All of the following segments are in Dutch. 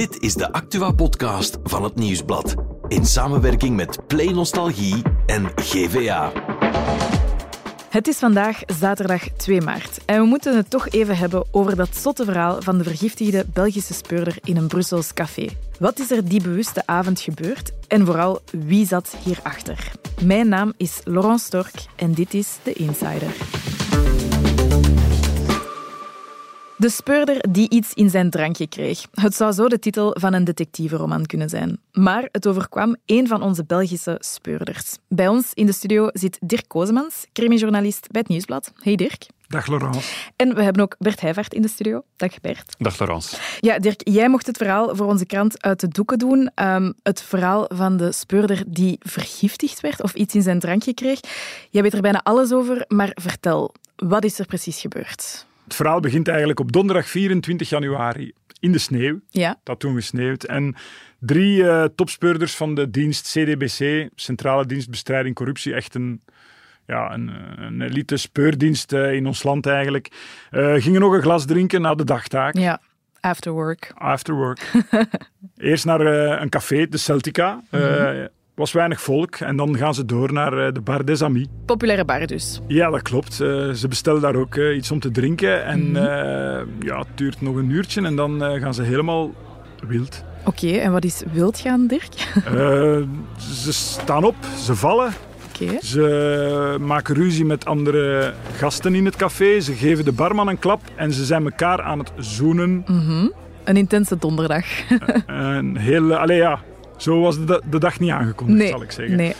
Dit is de Actua-podcast van het Nieuwsblad. In samenwerking met Play Nostalgie en GVA. Het is vandaag zaterdag 2 maart en we moeten het toch even hebben over dat zotte verhaal van de vergiftigde Belgische speurder in een Brussels café. Wat is er die bewuste avond gebeurd en vooral wie zat hierachter? Mijn naam is Laurent Stork en dit is The Insider. De speurder die iets in zijn drankje kreeg. Het zou zo de titel van een detectiveroman kunnen zijn. Maar het overkwam één van onze Belgische speurders. Bij ons in de studio zit Dirk Kozemans, crimijournalist bij het Nieuwsblad. Hey Dirk. Dag Laurence. En we hebben ook Bert Heijvaart in de studio. Dag Bert. Dag Laurence. Ja, Dirk, jij mocht het verhaal voor onze krant uit de doeken doen. Um, het verhaal van de speurder die vergiftigd werd of iets in zijn drankje kreeg. Jij weet er bijna alles over, maar vertel, wat is er precies gebeurd? Het verhaal begint eigenlijk op donderdag 24 januari in de sneeuw. Ja. Dat toen gesneeuwd. En drie uh, topspeurders van de dienst CDBC, Centrale Dienst Bestrijding Corruptie, echt een, ja, een, een elite speurdienst uh, in ons land eigenlijk, uh, gingen nog een glas drinken na de dagtaak. Ja. After work. After work. Eerst naar een café, de Celtica. Mm -hmm was weinig volk. En dan gaan ze door naar de Bar des Amis. Populaire bar dus. Ja, dat klopt. Uh, ze bestellen daar ook uh, iets om te drinken. En mm -hmm. uh, ja, het duurt nog een uurtje en dan gaan ze helemaal wild. Oké, okay, en wat is wild gaan, Dirk? ze staan op, ze vallen. Okay. Ze maken ruzie met andere gasten in het café. Ze geven de barman een klap en ze zijn elkaar aan het zoenen. Mm -hmm. Een intense donderdag. een hele... Allee, ja, zo was de, de dag niet aangekondigd, nee, zal ik zeggen. Nee.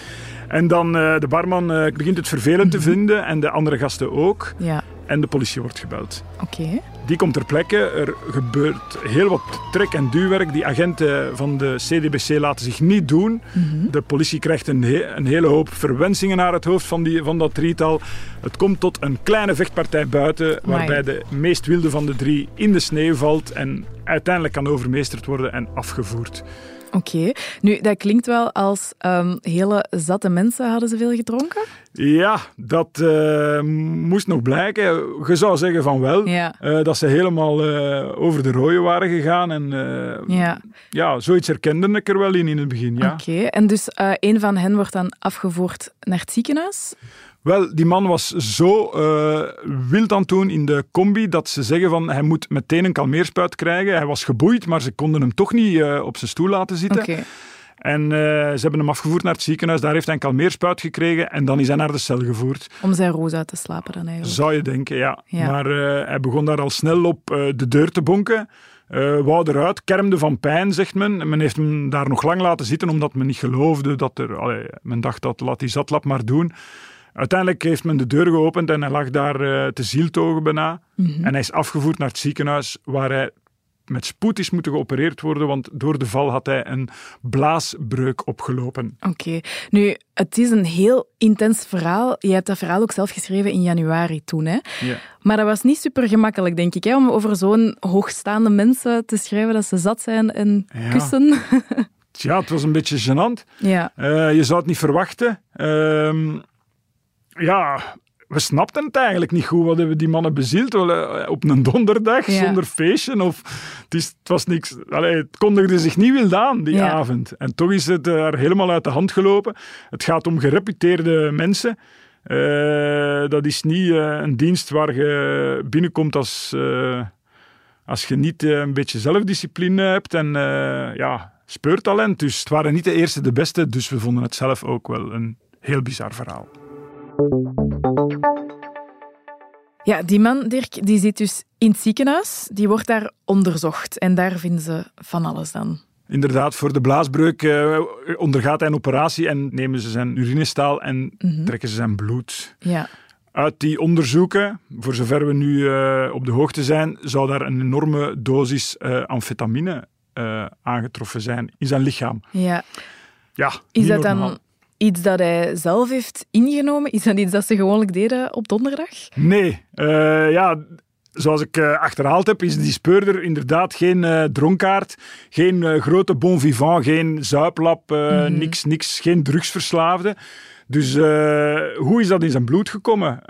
En dan uh, de barman uh, begint het vervelend te vinden en de andere gasten ook. Ja. En de politie wordt gebeld. Oké. Okay. Die komt ter plekke. Er gebeurt heel wat trek- en duwwerk. Die agenten van de CDBC laten zich niet doen. Mm -hmm. De politie krijgt een, he een, hele hoop verwensingen naar het hoofd van, die, van dat drietal. Het komt tot een kleine vechtpartij buiten, waarbij de meest wilde van de drie in de sneeuw valt en uiteindelijk kan overmeesterd worden en afgevoerd. Oké. Okay. Nu, dat klinkt wel als um, hele zatte mensen hadden ze veel gedronken? Ja, dat uh, moest nog blijken. Je zou zeggen van wel. Ja. Uh, dat ze helemaal uh, over de rode waren gegaan. En ja. ja, zoiets herkende ik er wel in in het begin. Ja. Oké, okay. en dus een van hen wordt dan afgevoerd naar het ziekenhuis? Wel, die man was zo uh, wild aan toen in de combi dat ze zeggen van hij moet meteen een kalmeerspuit krijgen. Hij was geboeid, maar ze konden hem toch niet uh, op zijn stoel laten zitten. Okay. En uh, ze hebben hem afgevoerd naar het ziekenhuis. Daar heeft hij een kalmeerspuit gekrgen en dan is hij naar de cel gevoerd. Om zijn roos uit te slapen dan eigenlijk. Zou je denken, ja. ja. Maar hij begon daar al snel op de deur te bonken. Uh, wou eruit, kermde van pijn, zegt men. Men heeft hem daar nog lang laten zitten, omdat men niet geloofde dat er... Allee, men dacht dat laat die zatlap maar doen. Uiteindelijk heeft men de deur geopend en hij lag daar uh, te zieltogen bijna. Mm -hmm. En hij is afgevoerd naar het ziekenhuis waar hij met spoed is moeten geopereerd worden, want door de val had hij een blaasbreuk opgelopen. Oké. Okay. Nu, het is een heel intens verhaal. Je hebt dat verhaal ook zelf geschreven in januari toen, hè? Ja. Maar dat was niet super gemakkelijk, denk ik, hè? om over zo'n hoogstaande mensen te schrijven dat ze zat zijn en ja. kussen. Ja, het was een beetje gênant. Ja. Uh, je zou het niet verwachten. Uh, ja, we snapten het eigenlijk niet goed. Wat hebben die mannen bezield? Op een donderdag, ja. zonder feestje? Of, het, is, het, was niks, allee, het kondigde zich niet wild aan, die ja. avond. En toch is het er helemaal uit de hand gelopen. Het gaat om gereputeerde mensen. Uh, dat is niet uh, een dienst waar je binnenkomt als, uh, als je niet een beetje zelfdiscipline hebt en ja, speurtalent. Dus het waren niet de eerste, de beste. Dus we vonden het zelf ook wel een heel bizar verhaal. Ja, die man, Dirk, die zit dus in het ziekenhuis. Die wordt daar onderzocht. En daar vinden ze van alles dan. Inderdaad, voor de blaasbreuk uh, ondergaat hij een operatie en nemen ze zijn urinestaal en mm -hmm. trekken ze zijn bloed. Ja. Uit die onderzoeken, voor zover we nu uh, op de hoogte zijn, zou daar een enorme dosis uh, amfetamine aangetroffen zijn in zijn lichaam. Ja. Ja, Is dat normaal. Iets dat hij zelf heeft ingenomen? Is dat iets dat ze gewoonlijk deden op donderdag? Nee. Uh, ja, zoals ik uh, achterhaald heb, is die speurder inderdaad geen uh, dronkaard, geen grote bon vivant, geen zuiplap, Mhm. niks, niks, geen drugsverslaafde. Dus hoe is dat in zijn bloed gekomen?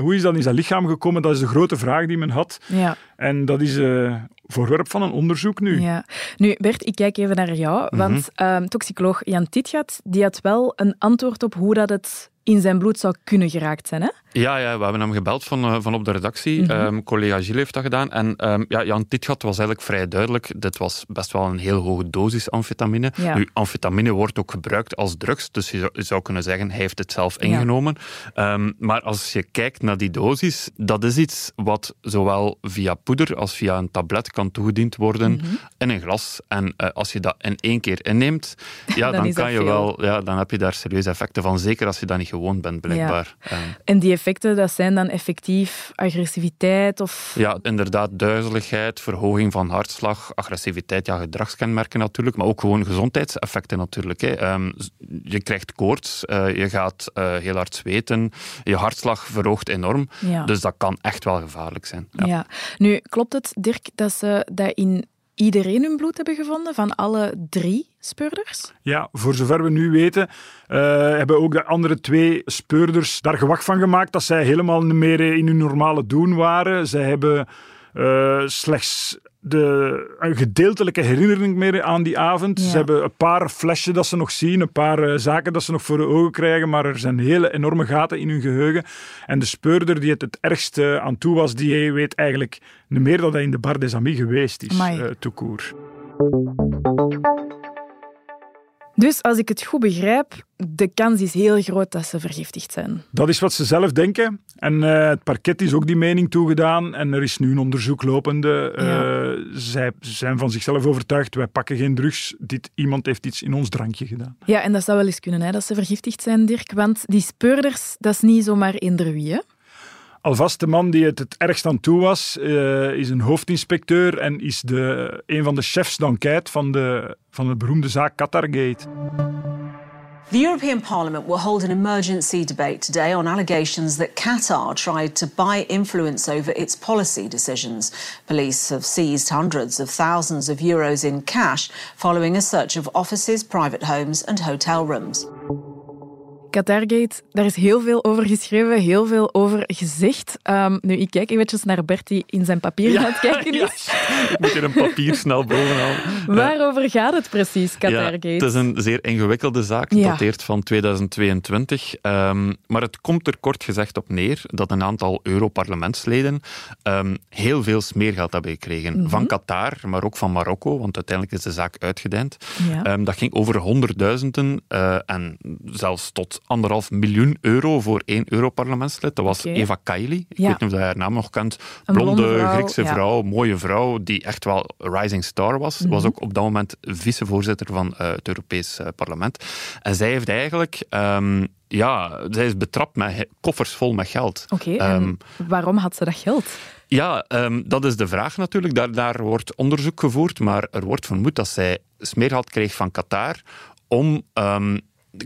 hoe is dat in zijn lichaam gekomen? Dat is de grote vraag die men had. Ja. En dat is uh, voorwerp van een onderzoek nu. Ja. Nu, Bert, ik kijk even naar jou. Mhm. Want mm toxicoloog Jan Titgat die had wel een antwoord op hoe dat het in zijn bloed zou kunnen geraakt zijn. Hè? Ja, ja, we hebben hem gebeld van, uh, van op de redactie. Mm collega Gilles heeft dat gedaan. En um, ja, Jan Titgat was eigenlijk vrij duidelijk. Dit was best wel een heel hoge dosis amfetamine. Nu, amfetamine wordt ook gebruikt als drugs. Dus je zou, kunnen zeggen, hij heeft het zelf ingenomen. Ja. Um, maar als je kijkt naar die dosis, dat is iets wat zowel via poeder als via een tablet kan toegediend worden mm -hmm. in een glas. En uh, als je dat in één keer inneemt, ja, dan, dan kan je wel, ja, dan heb je daar serieuze effecten van. Zeker als je dat niet gewoon bent, blijkbaar. Ja. En die effecten, dat zijn dan effectief agressiviteit? Of... Ja, inderdaad, duizeligheid, verhoging van hartslag, agressiviteit, ja, gedragskenmerken natuurlijk, maar ook gewoon gezondheidseffecten natuurlijk. Hè. Um, je krijgt koorts, uh, je gaat uh, heel hard zweten, je hartslag verhoogt enorm. Ja. Dus dat kan echt wel gevaarlijk zijn. Ja. ja. Nu, klopt het, Dirk, dat ze dat in iedereen hun bloed hebben gevonden, van alle drie speurders? Ja, voor zover we nu weten, uh, hebben ook de andere twee speurders daar gewacht van gemaakt dat zij helemaal niet meer in hun normale doen waren. Zij hebben uh, slechts de, een gedeeltelijke herinnering meer aan die avond. Ze hebben een paar flesjes dat ze nog zien, een paar uh, zaken dat ze nog voor de ogen krijgen, maar er zijn hele enorme gaten in hun geheugen. En de speurder die het het ergste aan toe was, die weet eigenlijk niet meer dat hij in de Bar des Amis geweest is, uh. Dus als ik het goed begrijp, de kans is heel groot dat ze vergiftigd zijn. Dat is wat ze zelf denken. En uh, het parket is ook die mening toegedaan. En er is nu een onderzoek lopende. Uh, zij zijn van zichzelf overtuigd, wij pakken geen drugs. Dit, iemand heeft iets in ons drankje gedaan. Ja, en dat zou wel eens kunnen, hè, dat ze vergiftigd zijn, Dirk. Want die speurders, dat is niet zomaar eender wie, hè? Alvast de man die het het ergst aan toe was, uh, is een hoofdinspecteur en is de, een van de chefs d'enquête van de, van de beroemde zaak Qatargate. The European Parliament will hold an emergency debate today on allegations that Qatar tried to buy influence over its policy decisions. Police have seized hundreds of thousands of euros in cash following a search of offices, private homes, and hotel rooms. Qatargate, daar is heel veel over geschreven, heel veel over gezegd. Um, nu, ik kijk eventjes naar Bertie in zijn papier aan het kijken is. Ik moet hier een papier snel bovenal. Waarover gaat het precies, Qatargate? het is een zeer ingewikkelde zaak, dateert van 2022. Um, ehm, maar het komt er kort gezegd op neer dat een aantal Europarlementsleden um, heel veel smeergeld hebben gekregen. Mm Van Qatar, maar ook van Marokko, want uiteindelijk is de zaak uitgedijnd. Ja. dat ging over honderdduizenden uh, en zelfs tot anderhalf miljoen euro voor één Europarlementslid. Dat was Eva Kaili. Ik weet niet of je haar naam nog kent. Blonde, vrouw, Griekse vrouw, mooie vrouw, die echt wel rising star was. Mm Was ook op dat moment vicevoorzitter van uh, het Europees uh, Parlement. En zij heeft eigenlijk... Um, ja, zij is betrapt met koffers vol met geld. Oké, okay, um, waarom had ze dat geld? Ja, um, dat is de vraag natuurlijk. Daar, daar wordt onderzoek gevoerd, maar er wordt vermoed dat zij smeergeld kreeg van Qatar om um,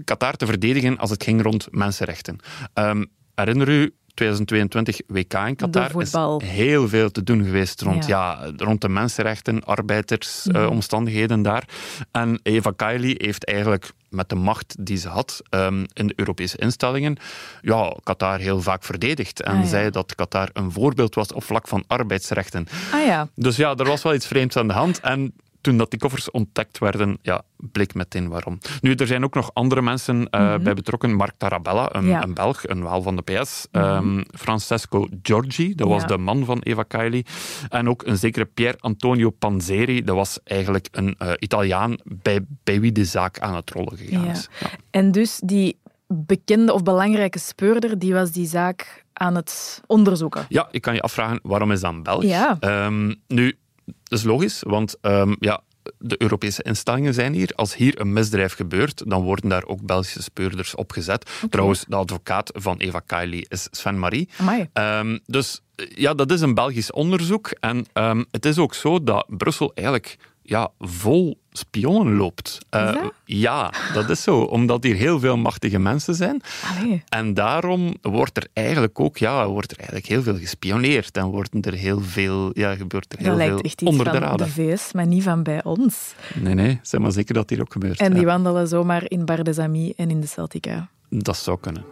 Qatar te verdedigen als het ging rond mensenrechten. Um, herinner u 2022 WK in Qatar is heel veel te doen geweest rond, ja. rond de mensenrechten, arbeidersomstandigheden mhm. uh, daar. En Eva Kaili heeft eigenlijk met de macht die ze had um, in de Europese instellingen, ja, Qatar heel vaak verdedigd. En ah, zei dat Qatar een voorbeeld was op vlak van arbeidsrechten. Ah, ja. Dus ja, er was wel iets vreemds aan de hand. En toen dat die koffers ontdekt werden, ja, bleek meteen waarom. Nu, er zijn ook nog andere mensen uh, bij betrokken. Mark Tarabella, een, ja. een, Belg, een waal van de PS. Mm -hmm. um, Francesco Giorgi, dat was ja. de man van Eva Kaili. En ook een zekere Pier Antonio Panzeri, dat was eigenlijk een uh, Italiaan bij, bij wie de zaak aan het rollen gegaan is. En dus die bekende of belangrijke speurder, die was die zaak aan het onderzoeken. Ja, ik kan je afvragen, waarom is dat een Belg? Ja. Um, nu, dat is logisch, want um, ja, de Europese instellingen zijn hier. Als hier een misdrijf gebeurt, dan worden daar ook Belgische speurders opgezet. Okay. Trouwens, de advocaat van Eva Kaili is Sven Marie. Um, dus ja, dat is een Belgisch onderzoek. En um, het is ook zo dat Brussel eigenlijk ja, vol spionnen loopt. Uh, ja, dat is zo. Omdat hier heel veel machtige mensen zijn. Allee. En daarom wordt er eigenlijk ook ja, wordt er eigenlijk heel veel gespioneerd. En worden er heel veel, ja, gebeurt er heel dat veel echt onder de radar. de VS, maar niet van bij ons. Nee, nee. Zeg maar zeker dat hier ook gebeurt. En die ja. wandelen zomaar in Bar des Amis en in de Celtica. Dat zou kunnen.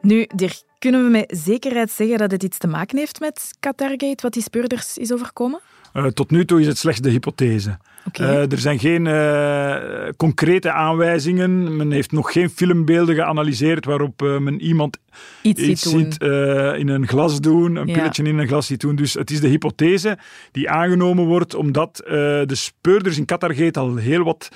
Nu, Dirk, Kunnen we met zekerheid zeggen dat het iets te maken heeft met Qatargate, wat die speurders is overkomen? Uh, tot nu toe is het slechts de hypothese. Okay. Uh, er zijn geen uh, concrete aanwijzingen. Men heeft nog geen filmbeelden geanalyseerd waarop men iemand iets, iets ziet in een glas doen, een ja. pilletje in een glas ziet doen. Dus het is de hypothese die aangenomen wordt omdat de speurders in Qatargate al heel wat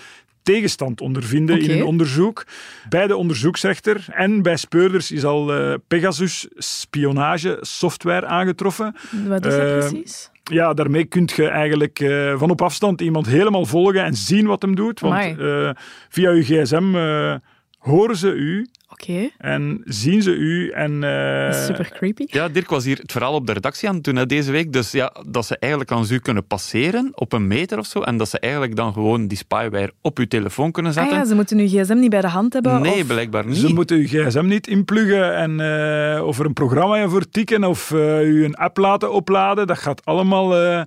tegenstand ondervinden okay. in een onderzoek. Bij de onderzoeksrechter en bij speurders is al uh, Pegasus spionage software aangetroffen. Wat is dat uh, precies? Ja, daarmee kun je eigenlijk uh, van op afstand iemand helemaal volgen en zien wat hem doet. Want via je gsm horen ze u Oké. En zien ze u en... Uh... Super creepy. Ja, Dirk was hier het verhaal op de redactie aan het doen deze week. Dus ja, dat ze eigenlijk aan u kunnen passeren op een meter of zo. En dat ze eigenlijk dan gewoon die spyware op uw telefoon kunnen zetten. Ah ja, ze moeten uw gsm niet bij de hand hebben? Nee, of... blijkbaar niet. Ze moeten uw gsm niet inpluggen en uh, of er een programma voor tikken of uh, u een app laten opladen. Dat gaat allemaal... Uh,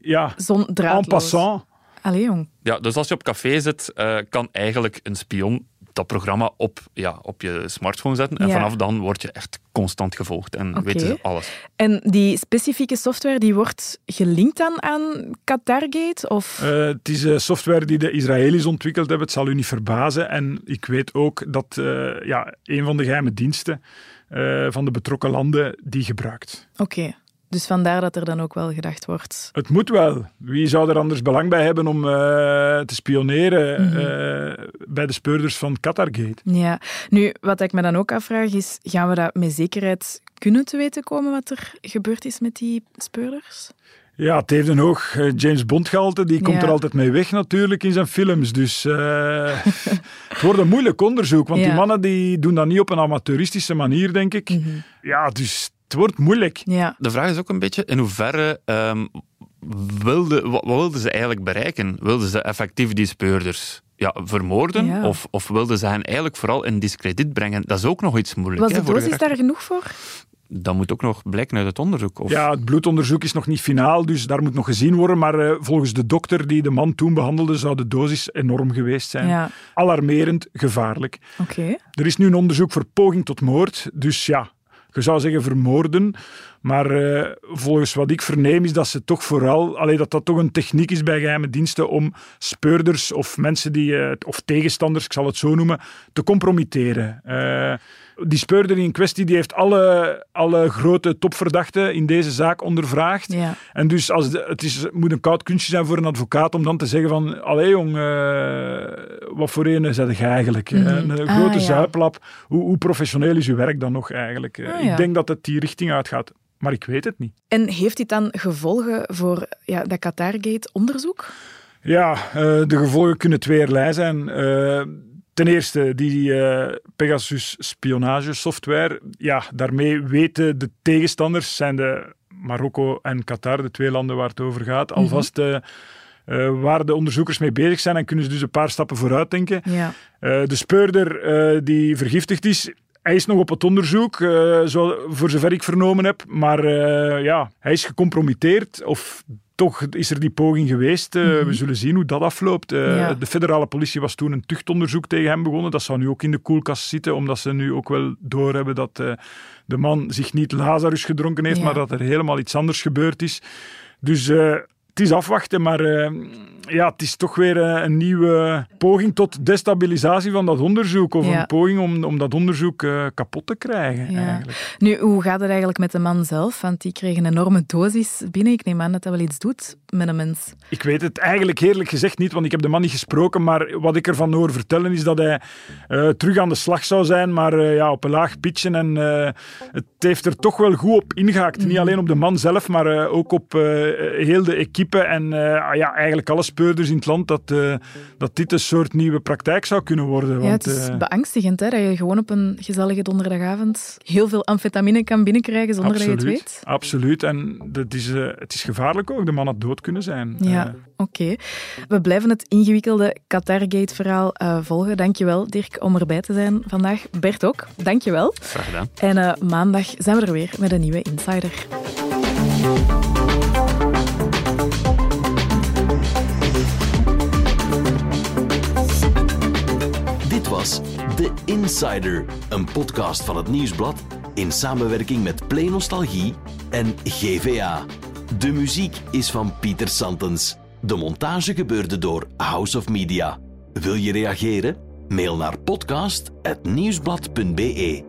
ja, Zon en passant. Allee, jong. Ja, dus als je op café zit, kan eigenlijk een spion dat programma op, ja, op je smartphone zetten. En vanaf dan word je echt constant gevolgd en okay. weten ze alles. En die specifieke software die wordt gelinkt aan, aan Qatargate? Of? Uh, het is uh, software die de Israëli's ontwikkeld hebben. Het zal u niet verbazen. En ik weet ook dat uh, ja, een van de geheime diensten van de betrokken landen die gebruikt. Oké. Dus vandaar dat er dan ook wel gedacht wordt. Het moet wel. Wie zou er anders belang bij hebben om uh, te spioneren mm -hmm. uh, bij de speurders van Qatargate? Ja. Nu, wat ik me dan ook afvraag is, gaan we dat met zekerheid kunnen te weten komen wat er gebeurd is met die speurders? Ja, het heeft een hoog uh, James Bond gehalte. Die komt ja. er altijd mee weg natuurlijk in zijn films. Dus het wordt een moeilijk onderzoek. Want ja. die mannen die doen dat niet op een amateuristische manier, denk ik. Mm -hmm. Ja, dus het wordt moeilijk. Ja. De vraag is ook een beetje in hoeverre um, wilde, wat, wat wilden ze eigenlijk bereiken? Wilden ze effectief die speurders ja, vermoorden? Ja. Of, of wilden ze hen eigenlijk vooral in discrediet brengen? Dat is ook nog iets moeilijks. Was de dosis daar genoeg voor? Dat moet ook nog blijken uit het onderzoek. Of... Ja, het bloedonderzoek is nog niet finaal, dus daar moet nog gezien worden. Maar uh, volgens de dokter die de man toen behandelde, zou de dosis enorm geweest zijn. Ja. Alarmerend, gevaarlijk. Okay. Er is nu een onderzoek voor poging tot moord. Dus ja, je zou zeggen vermoorden. Maar uh, volgens wat ik verneem is dat ze toch vooral, allee, dat dat toch een techniek is bij geheime diensten om speurders of mensen die, uh, of tegenstanders, ik zal het zo noemen, te compromitteren. Uh, die speurder in kwestie die heeft alle, alle grote topverdachten in deze zaak ondervraagd. Ja. En dus als de, het, is, het moet een koud kunstje zijn voor een advocaat om dan te zeggen van allee jong, wat voor een zet je eigenlijk? Mm -hmm. Een grote ah, ja. zuiplap. Hoe, hoe, professioneel is uw werk dan nog eigenlijk? Ah, ja. Ik denk dat het die richting uitgaat. Maar ik weet het niet. En heeft dit dan gevolgen voor ja, dat Qatargate-onderzoek? Ja, de gevolgen kunnen tweeërlei zijn. Ten eerste, die uh, Pegasus spionagesoftware. Ja, daarmee weten de tegenstanders, zijn de Marokko en Qatar, de twee landen waar het over gaat, alvast... Mm -hmm. Uh, waar de onderzoekers mee bezig zijn en kunnen ze dus een paar stappen vooruit denken. Ja. De speurder die vergiftigd is, hij is nog op het onderzoek, zo, voor zover ik vernomen heb. Maar ja, hij is gecompromitteerd of toch is er die poging geweest. Uh, mm-hmm. We zullen zien hoe dat afloopt. Uh, ja. De federale politie was toen een tuchtonderzoek tegen hem begonnen. Dat zou nu ook in de koelkast zitten, omdat ze nu ook wel doorhebben dat uh, de man zich niet Lazarus gedronken heeft, Ja. maar dat er helemaal iets anders gebeurd is. Dus het is afwachten, maar ja, het is toch weer een nieuwe poging tot destabilisatie van dat onderzoek. Of Ja. een poging om, om dat onderzoek eh, kapot te krijgen. Ja. Eigenlijk. Nu, hoe gaat het eigenlijk met de man zelf? Want die kreeg een enorme dosis binnen. Ik neem aan dat dat wel iets doet met een mens. Ik weet het eigenlijk eerlijk gezegd niet, want ik heb de man niet gesproken. Maar wat ik ervan hoor vertellen is dat hij eh, terug aan de slag zou zijn, maar eh, ja, op een laag pitchen. En eh, het heeft er toch wel goed op ingehaakt. Niet alleen op de man zelf, maar eh, ook op eh, heel de equipe en eh, ja, eigenlijk alle speurders in het land. Dat, eh, dat dit een soort nieuwe praktijk zou kunnen worden. ja, Want, het is eh, beangstigend hè, dat je gewoon op een gezellige donderdagavond heel veel amfetamine kan binnenkrijgen zonder dat je het weet. Absoluut. En dat is, eh, het is gevaarlijk ook. De man had dood kunnen zijn. Ja, oké. We blijven het ingewikkelde Qatargate-verhaal eh, volgen. Dankjewel, Dirk, om erbij te zijn vandaag. Bert ook, dankjewel. Graag gedaan. En eh, maandag zijn we er weer met een nieuwe Insider. Insider, een podcast van het Nieuwsblad in samenwerking met Play Nostalgie en GVA. De muziek is van Pieter Santens. De montage gebeurde door House of Media. Wil je reageren? Mail naar podcast.nieuwsblad.be.